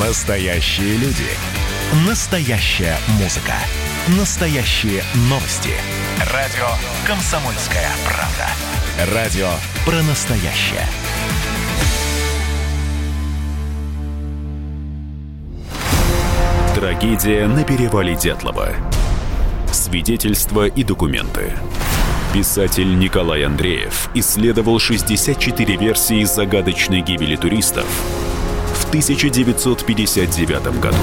Настоящие люди. Настоящая музыка. Настоящие новости. Радио «Комсомольская правда». Радио про настоящее. Трагедия на перевале Дятлова. Свидетельства и документы. Писатель Николай Андреев исследовал 64 версии загадочной гибели туристов 1959 году.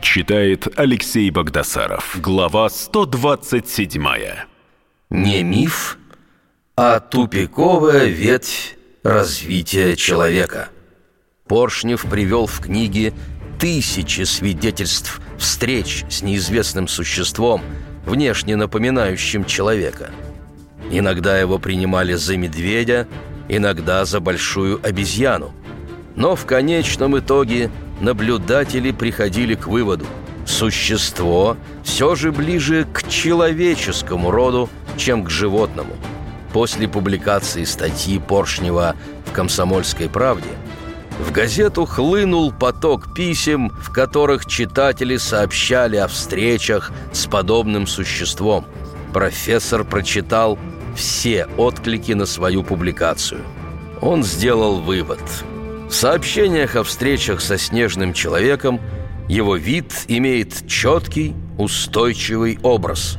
Читает Алексей Богдасаров. Глава 127. Не миф, а тупиковая ветвь развития человека. Поршнев привел в книге тысячи свидетельств встреч с неизвестным существом, внешне напоминающим человека. Иногда его принимали за медведя, иногда за большую обезьяну. Но в конечном итоге наблюдатели приходили к выводу – существо все же ближе к человеческому роду, чем к животному. После публикации статьи Поршнева в «Комсомольской правде» в газету хлынул поток писем, в которых читатели сообщали о встречах с подобным существом. Профессор прочитал все отклики на свою публикацию. Он сделал вывод. В сообщениях о встречах со снежным человеком его вид имеет четкий, устойчивый образ.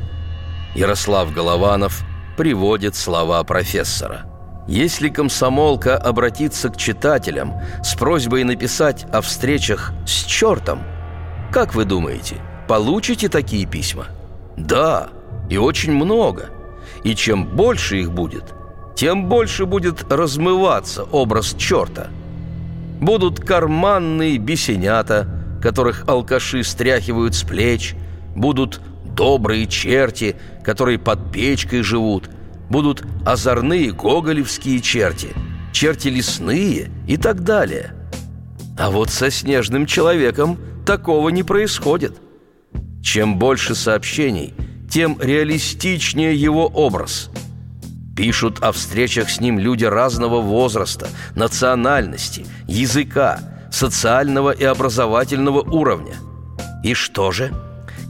Ярослав Голованов приводит слова профессора. Если комсомолка обратится к читателям с просьбой написать о встречах с чертом, как вы думаете, получите такие письма? Да, и очень много – и чем больше их будет, тем больше будет размываться образ черта. Будут карманные бесенята, которых алкаши стряхивают с плеч, будут добрые черти, которые под печкой живут, будут озорные гоголевские черти, черти лесные и так далее. А вот со снежным человеком такого не происходит. Чем больше сообщений – тем реалистичнее его образ. Пишут о встречах с ним люди разного возраста, национальности, языка, социального и образовательного уровня. И что же?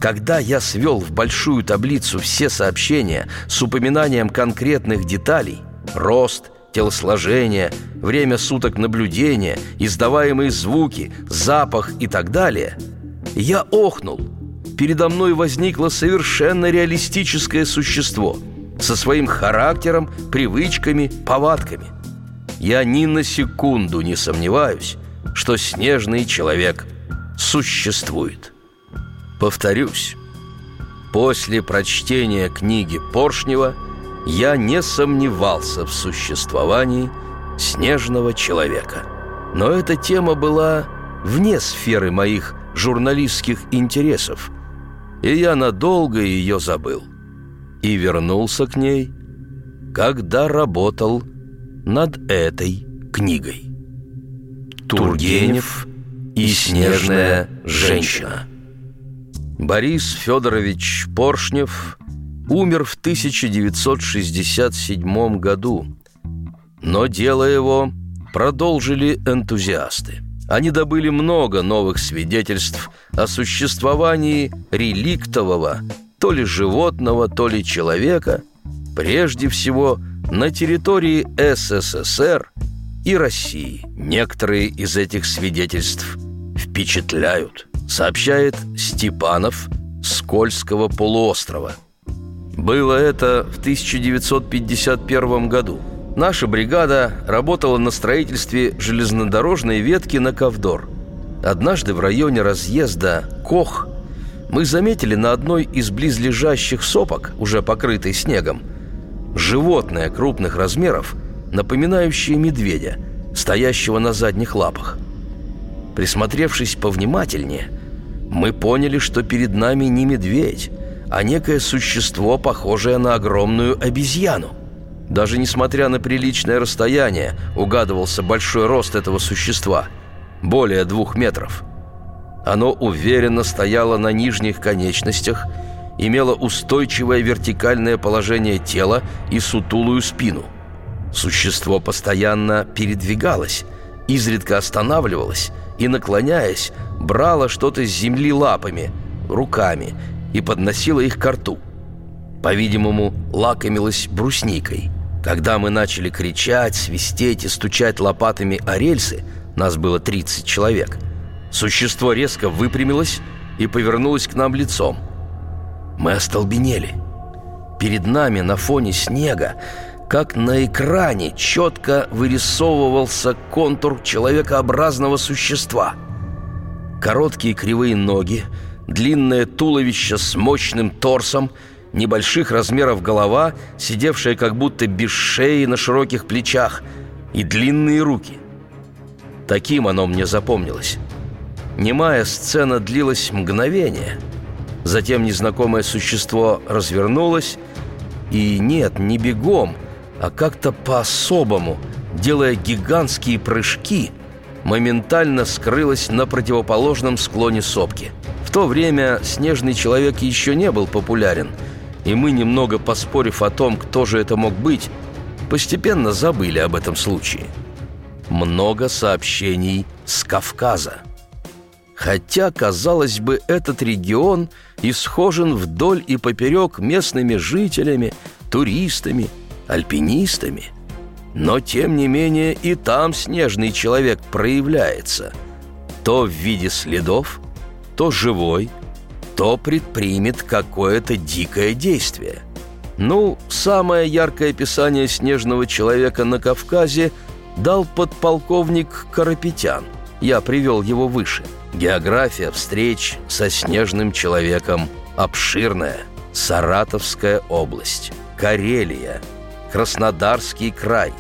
Когда я свел в большую таблицу все сообщения с упоминанием конкретных деталей – рост, телосложение, время суток наблюдения, издаваемые звуки, запах и так далее – я охнул – передо мной возникло совершенно реалистическое существо со своим характером, привычками, повадками. Я ни на секунду не сомневаюсь, что снежный человек существует. Повторюсь, после прочтения книги Поршнева я не сомневался в существовании снежного человека. Но эта тема была вне сферы моих журналистских интересов – и я надолго ее забыл. И вернулся к ней, когда работал над этой книгой. Тургенев и снежная женщина. Борис Федорович Поршнев умер в 1967 году, но дело его продолжили энтузиасты – они добыли много новых свидетельств о существовании реликтового, то ли животного, то ли человека, прежде всего на территории СССР и России. Некоторые из этих свидетельств впечатляют, сообщает Степанов с Кольского полуострова. Было это в 1951 году – Наша бригада работала на строительстве железнодорожной ветки на Ковдор. Однажды в районе разъезда Кох мы заметили на одной из близлежащих сопок, уже покрытой снегом, животное крупных размеров, напоминающее медведя, стоящего на задних лапах. Присмотревшись повнимательнее, мы поняли, что перед нами не медведь, а некое существо, похожее на огромную обезьяну. Даже несмотря на приличное расстояние, угадывался большой рост этого существа – более двух метров. Оно уверенно стояло на нижних конечностях, имело устойчивое вертикальное положение тела и сутулую спину. Существо постоянно передвигалось, изредка останавливалась и, наклоняясь, брала что-то с земли лапами, руками и подносила их к рту. По-видимому, лакомилась брусникой. Когда мы начали кричать, свистеть и стучать лопатами о рельсы, нас было 30 человек, существо резко выпрямилось и повернулось к нам лицом. Мы остолбенели. Перед нами на фоне снега как на экране четко вырисовывался контур человекообразного существа. Короткие кривые ноги, длинное туловище с мощным торсом, небольших размеров голова, сидевшая как будто без шеи на широких плечах, и длинные руки. Таким оно мне запомнилось. Немая сцена длилась мгновение. Затем незнакомое существо развернулось, и нет, не бегом – а как-то по-особому, делая гигантские прыжки, моментально скрылась на противоположном склоне сопки. В то время снежный человек еще не был популярен, и мы, немного поспорив о том, кто же это мог быть, постепенно забыли об этом случае. Много сообщений с Кавказа. Хотя, казалось бы, этот регион исхожен вдоль и поперек местными жителями, туристами – альпинистами. Но, тем не менее, и там снежный человек проявляется. То в виде следов, то живой, то предпримет какое-то дикое действие. Ну, самое яркое описание снежного человека на Кавказе дал подполковник Карапетян. Я привел его выше. География встреч со снежным человеком обширная. Саратовская область, Карелия – Краснодарский край,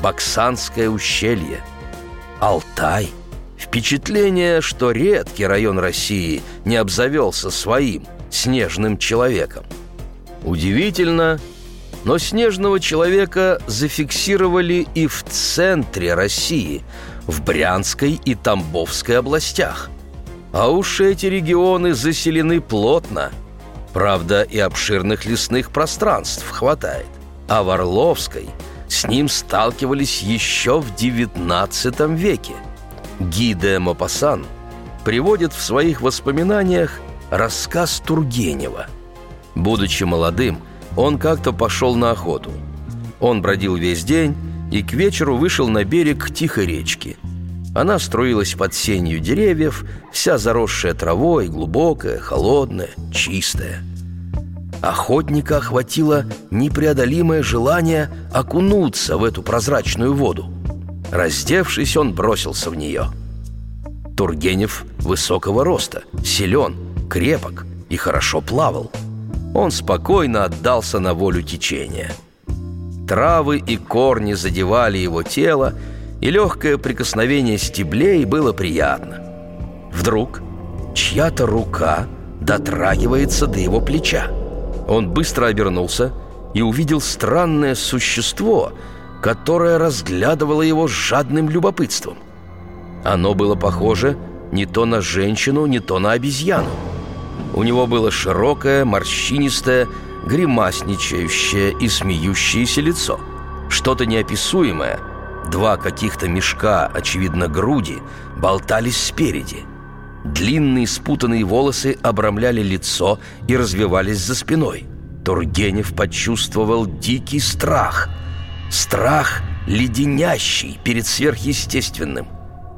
Баксанское ущелье, Алтай. Впечатление, что редкий район России не обзавелся своим снежным человеком. Удивительно, но снежного человека зафиксировали и в центре России, в Брянской и Тамбовской областях. А уж эти регионы заселены плотно. Правда, и обширных лесных пространств хватает а в Орловской с ним сталкивались еще в XIX веке. Гиде Мопассан приводит в своих воспоминаниях рассказ Тургенева. Будучи молодым, он как-то пошел на охоту. Он бродил весь день и к вечеру вышел на берег тихой речки. Она струилась под сенью деревьев, вся заросшая травой, глубокая, холодная, чистая – Охотника охватило непреодолимое желание окунуться в эту прозрачную воду. Раздевшись, он бросился в нее. Тургенев высокого роста, силен, крепок и хорошо плавал. Он спокойно отдался на волю течения. Травы и корни задевали его тело, и легкое прикосновение стеблей было приятно. Вдруг чья-то рука дотрагивается до его плеча. Он быстро обернулся и увидел странное существо, которое разглядывало его с жадным любопытством. Оно было похоже не то на женщину, не то на обезьяну. У него было широкое, морщинистое, гримасничающее и смеющееся лицо. Что-то неописуемое, два каких-то мешка, очевидно, груди, болтались спереди – Длинные спутанные волосы обрамляли лицо и развивались за спиной. Тургенев почувствовал дикий страх. Страх, леденящий перед сверхъестественным.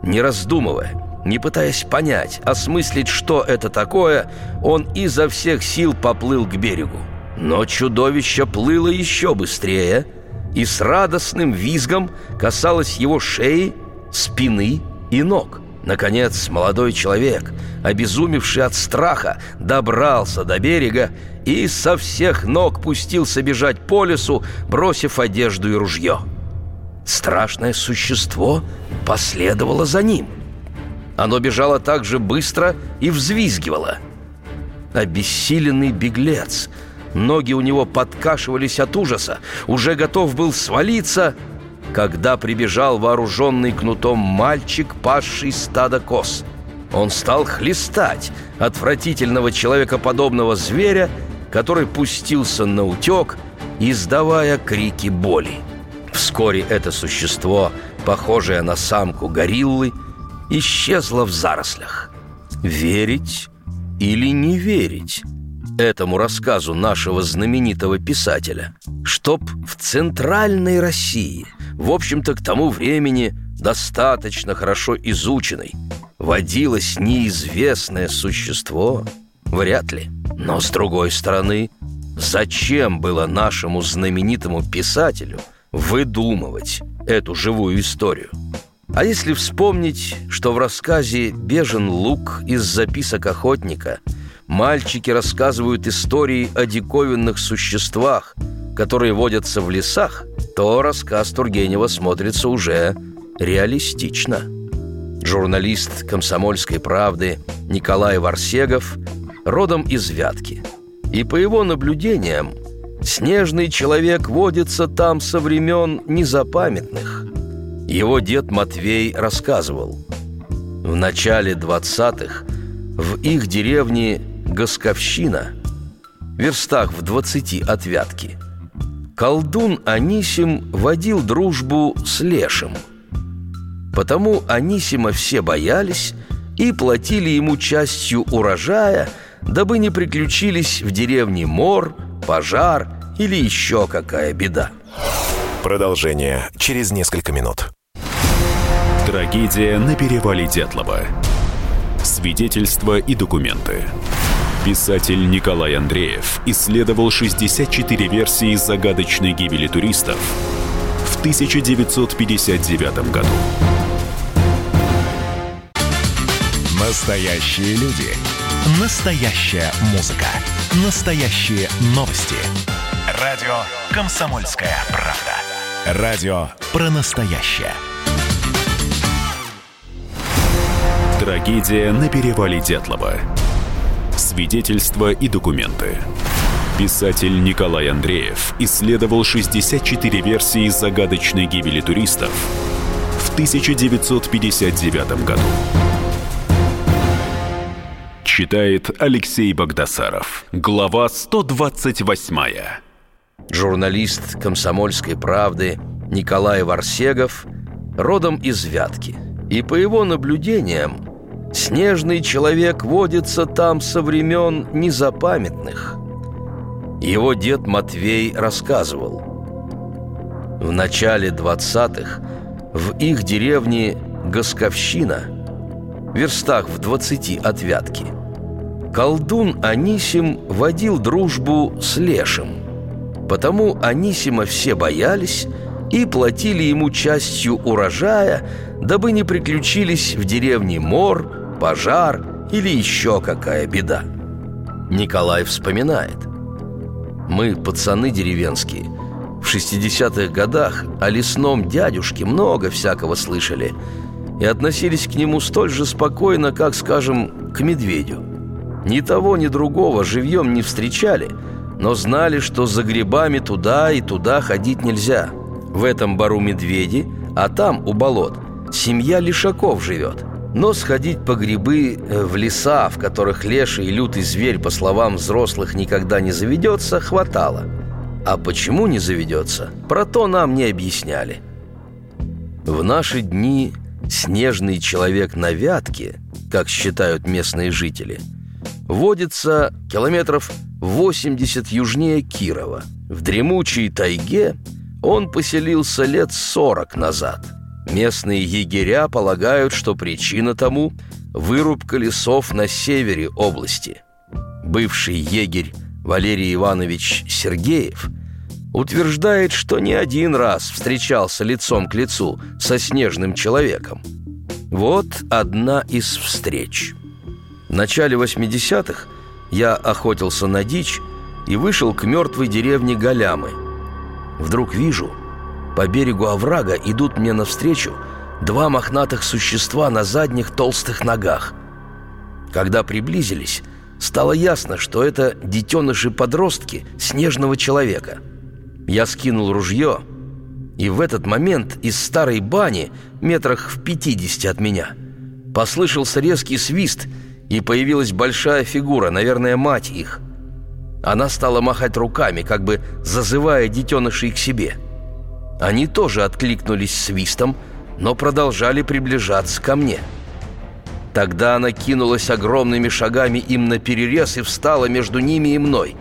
Не раздумывая, не пытаясь понять, осмыслить, что это такое, он изо всех сил поплыл к берегу. Но чудовище плыло еще быстрее и с радостным визгом касалось его шеи, спины и ног – Наконец, молодой человек, обезумевший от страха, добрался до берега и со всех ног пустился бежать по лесу, бросив одежду и ружье. Страшное существо последовало за ним. Оно бежало так же быстро и взвизгивало. Обессиленный беглец. Ноги у него подкашивались от ужаса. Уже готов был свалиться — когда прибежал вооруженный кнутом мальчик, пасший стадо коз. Он стал хлестать отвратительного человекоподобного зверя, который пустился на утек, издавая крики боли. Вскоре это существо похожая на самку гориллы, исчезла в зарослях. Верить или не верить этому рассказу нашего знаменитого писателя, чтоб в центральной России, в общем-то к тому времени достаточно хорошо изученной, водилось неизвестное существо, вряд ли. Но с другой стороны, зачем было нашему знаменитому писателю выдумывать эту живую историю? А если вспомнить, что в рассказе «Бежен лук» из записок охотника мальчики рассказывают истории о диковинных существах, которые водятся в лесах, то рассказ Тургенева смотрится уже реалистично. Журналист «Комсомольской правды» Николай Варсегов родом из Вятки. И по его наблюдениям, снежный человек водится там со времен незапамятных – его дед Матвей рассказывал. В начале 20-х в их деревне Госковщина, верстах в 20 от Вятки, колдун Анисим водил дружбу с Лешим. Потому Анисима все боялись и платили ему частью урожая, дабы не приключились в деревне мор, пожар или еще какая беда. Продолжение через несколько минут. Трагедия на перевале Дятлова. Свидетельства и документы. Писатель Николай Андреев исследовал 64 версии загадочной гибели туристов в 1959 году. Настоящие люди. Настоящая музыка. Настоящие новости. Радио «Комсомольская правда». Радио про настоящее. Трагедия на перевале Дятлова. Свидетельства и документы. Писатель Николай Андреев исследовал 64 версии загадочной гибели туристов в 1959 году. Читает Алексей Богдасаров. Глава 128. Журналист «Комсомольской правды» Николай Варсегов родом из Вятки. И по его наблюдениям, Снежный человек водится там со времен незапамятных. Его дед Матвей рассказывал. В начале двадцатых в их деревне Госковщина, верстах в двадцати от Вятки, колдун Анисим водил дружбу с Лешим. Потому Анисима все боялись и платили ему частью урожая, дабы не приключились в деревне мор, пожар или еще какая беда. Николай вспоминает. Мы, пацаны деревенские, в 60-х годах о лесном дядюшке много всякого слышали и относились к нему столь же спокойно, как, скажем, к медведю. Ни того, ни другого живьем не встречали, но знали, что за грибами туда и туда ходить нельзя. В этом бару медведи, а там, у болот, семья лишаков живет – но сходить по грибы э, в леса, в которых леший и лютый зверь, по словам взрослых, никогда не заведется, хватало. А почему не заведется, про то нам не объясняли. В наши дни снежный человек на вятке, как считают местные жители, водится километров 80 южнее Кирова. В дремучей тайге он поселился лет 40 назад – Местные егеря полагают, что причина тому – вырубка лесов на севере области. Бывший егерь Валерий Иванович Сергеев утверждает, что не один раз встречался лицом к лицу со снежным человеком. Вот одна из встреч. В начале 80-х я охотился на дичь и вышел к мертвой деревне Галямы. Вдруг вижу – по берегу оврага идут мне навстречу два мохнатых существа на задних толстых ногах. Когда приблизились, стало ясно, что это детеныши-подростки снежного человека. Я скинул ружье, и в этот момент из старой бани, метрах в пятидесяти от меня, послышался резкий свист, и появилась большая фигура, наверное, мать их. Она стала махать руками, как бы зазывая детенышей к себе – они тоже откликнулись свистом, но продолжали приближаться ко мне. Тогда она кинулась огромными шагами им на перерез и встала между ними и мной.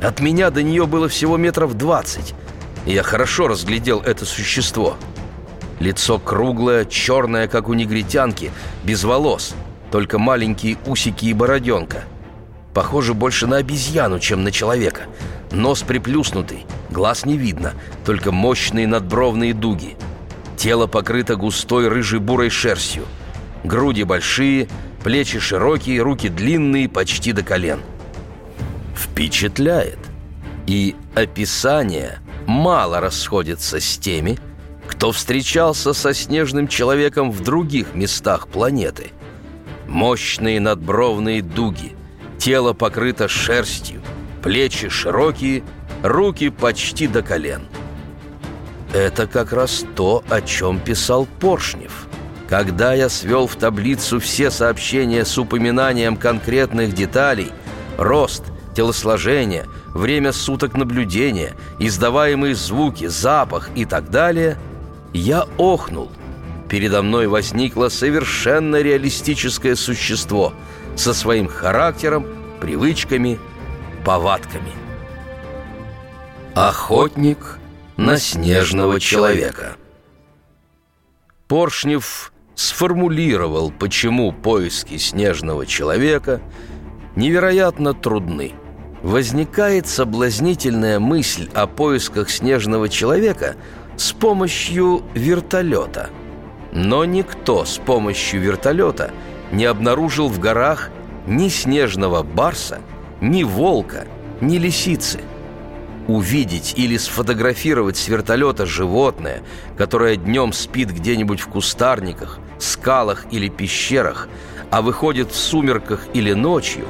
От меня до нее было всего метров двадцать, я хорошо разглядел это существо. Лицо круглое, черное, как у негритянки, без волос, только маленькие усики и бороденка. Похоже больше на обезьяну, чем на человека. Нос приплюснутый, глаз не видно, только мощные надбровные дуги – Тело покрыто густой рыжей-бурой шерстью. Груди большие, плечи широкие, руки длинные, почти до колен. Впечатляет. И описание мало расходится с теми, кто встречался со снежным человеком в других местах планеты. Мощные надбровные дуги, тело покрыто шерстью, плечи широкие, руки почти до колен – это как раз то, о чем писал Поршнев. Когда я свел в таблицу все сообщения с упоминанием конкретных деталей, рост, телосложение, время суток наблюдения, издаваемые звуки, запах и так далее, я охнул. Передо мной возникло совершенно реалистическое существо со своим характером, привычками, повадками. Охотник на снежного человека. Поршнев сформулировал, почему поиски снежного человека невероятно трудны. Возникает соблазнительная мысль о поисках снежного человека с помощью вертолета. Но никто с помощью вертолета не обнаружил в горах ни снежного барса, ни волка, ни лисицы – увидеть или сфотографировать с вертолета животное, которое днем спит где-нибудь в кустарниках, скалах или пещерах, а выходит в сумерках или ночью,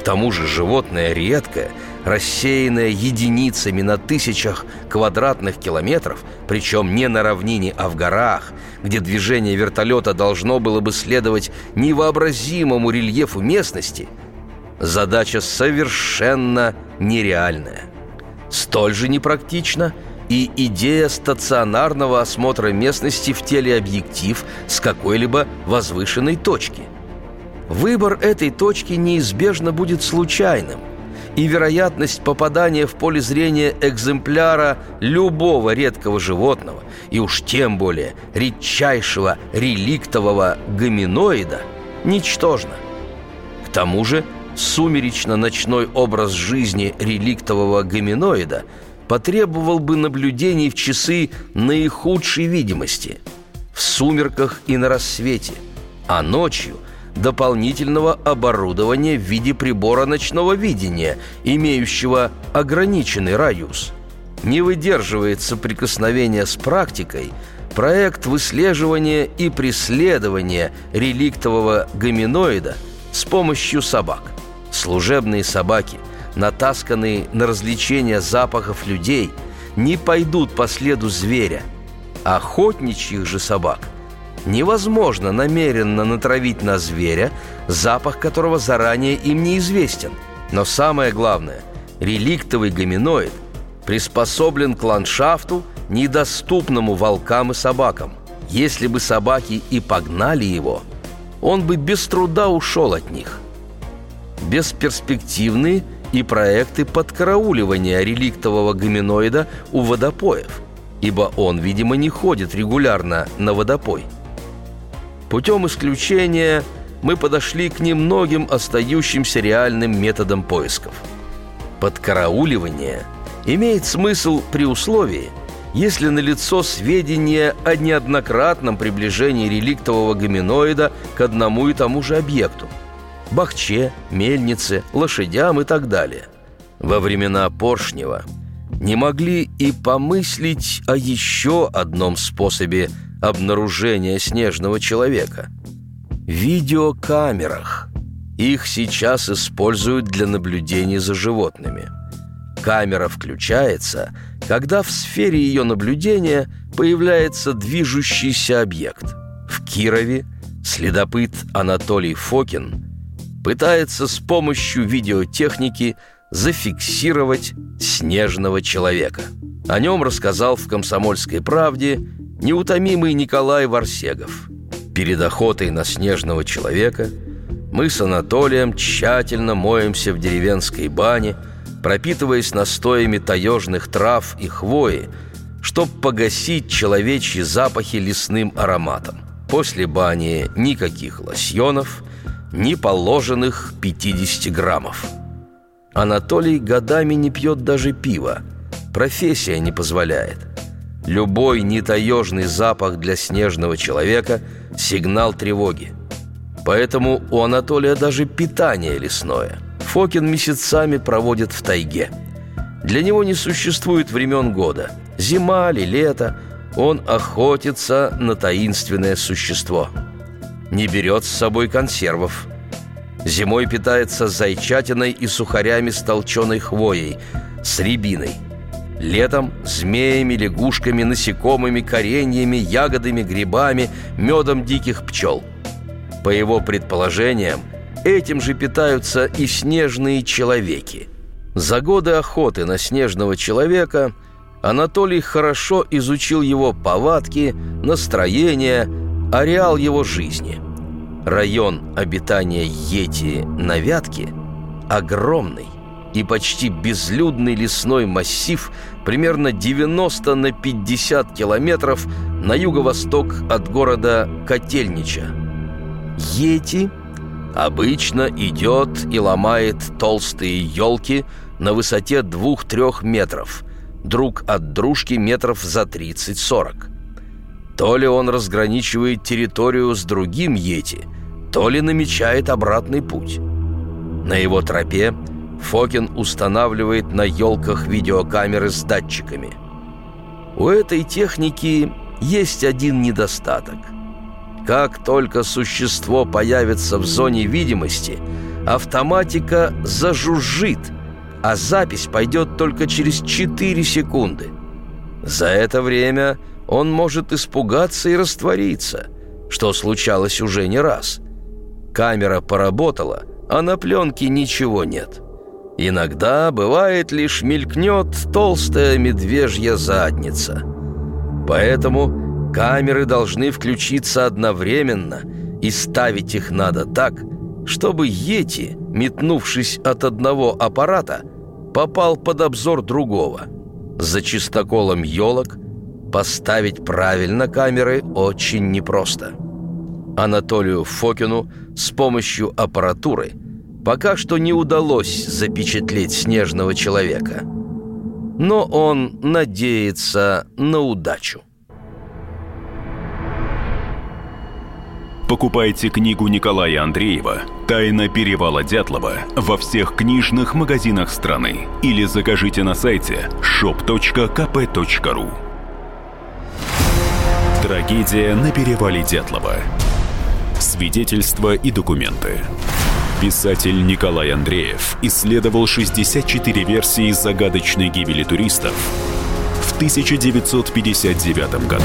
к тому же животное редкое, рассеянное единицами на тысячах квадратных километров, причем не на равнине, а в горах, где движение вертолета должно было бы следовать невообразимому рельефу местности, задача совершенно нереальная. Столь же непрактична и идея стационарного осмотра местности в телеобъектив с какой-либо возвышенной точки. Выбор этой точки неизбежно будет случайным, и вероятность попадания в поле зрения экземпляра любого редкого животного, и уж тем более редчайшего реликтового гоминоида, ничтожна. К тому же сумеречно-ночной образ жизни реликтового гоминоида потребовал бы наблюдений в часы наихудшей видимости, в сумерках и на рассвете, а ночью – дополнительного оборудования в виде прибора ночного видения, имеющего ограниченный радиус. Не выдерживает соприкосновения с практикой проект выслеживания и преследования реликтового гоминоида с помощью собак – Служебные собаки, натасканные на развлечение запахов людей, не пойдут по следу зверя. Охотничьих же собак невозможно намеренно натравить на зверя, запах которого заранее им неизвестен. Но самое главное, реликтовый гоминоид приспособлен к ландшафту, недоступному волкам и собакам. Если бы собаки и погнали его, он бы без труда ушел от них бесперспективные и проекты подкарауливания реликтового гоминоида у водопоев, ибо он, видимо, не ходит регулярно на водопой. Путем исключения мы подошли к немногим остающимся реальным методам поисков. Подкарауливание имеет смысл при условии, если налицо сведения о неоднократном приближении реликтового гоминоида к одному и тому же объекту – бахче, мельнице, лошадям и так далее. Во времена Поршнева не могли и помыслить о еще одном способе обнаружения снежного человека – видеокамерах. Их сейчас используют для наблюдения за животными. Камера включается, когда в сфере ее наблюдения появляется движущийся объект. В Кирове следопыт Анатолий Фокин – пытается с помощью видеотехники зафиксировать снежного человека. О нем рассказал в «Комсомольской правде» неутомимый Николай Варсегов. Перед охотой на снежного человека мы с Анатолием тщательно моемся в деревенской бане, пропитываясь настоями таежных трав и хвои, чтобы погасить человечьи запахи лесным ароматом. После бани никаких лосьонов, ни положенных 50 граммов. Анатолий годами не пьет даже пива. Профессия не позволяет. Любой нетаежный запах для снежного человека – сигнал тревоги. Поэтому у Анатолия даже питание лесное. Фокин месяцами проводит в тайге. Для него не существует времен года. Зима ли, лето – он охотится на таинственное существо. Не берет с собой консервов. Зимой питается зайчатиной и сухарями с толченой хвоей, с рябиной. Летом – змеями, лягушками, насекомыми, кореньями, ягодами, грибами, медом диких пчел. По его предположениям, этим же питаются и снежные человеки. За годы охоты на снежного человека Анатолий хорошо изучил его повадки, настроение, ареал его жизни. Район обитания Йети на Вятке огромный и почти безлюдный лесной массив примерно 90 на 50 километров на юго-восток от города Котельнича. Йети обычно идет и ломает толстые елки на высоте 2-3 метров – друг от дружки метров за 30-40. То ли он разграничивает территорию с другим Йети, то ли намечает обратный путь. На его тропе Фокин устанавливает на елках видеокамеры с датчиками. У этой техники есть один недостаток. Как только существо появится в зоне видимости, автоматика зажужжит – а запись пойдет только через 4 секунды. За это время он может испугаться и раствориться, что случалось уже не раз. Камера поработала, а на пленке ничего нет. Иногда бывает лишь мелькнет толстая медвежья задница. Поэтому камеры должны включиться одновременно, и ставить их надо так, чтобы Йети, метнувшись от одного аппарата, попал под обзор другого. За чистоколом елок поставить правильно камеры очень непросто. Анатолию Фокину с помощью аппаратуры пока что не удалось запечатлеть снежного человека. Но он надеется на удачу. Покупайте книгу Николая Андреева «Тайна перевала Дятлова» во всех книжных магазинах страны или закажите на сайте shop.kp.ru Трагедия на перевале Дятлова. Свидетельства и документы. Писатель Николай Андреев исследовал 64 версии загадочной гибели туристов в 1959 году.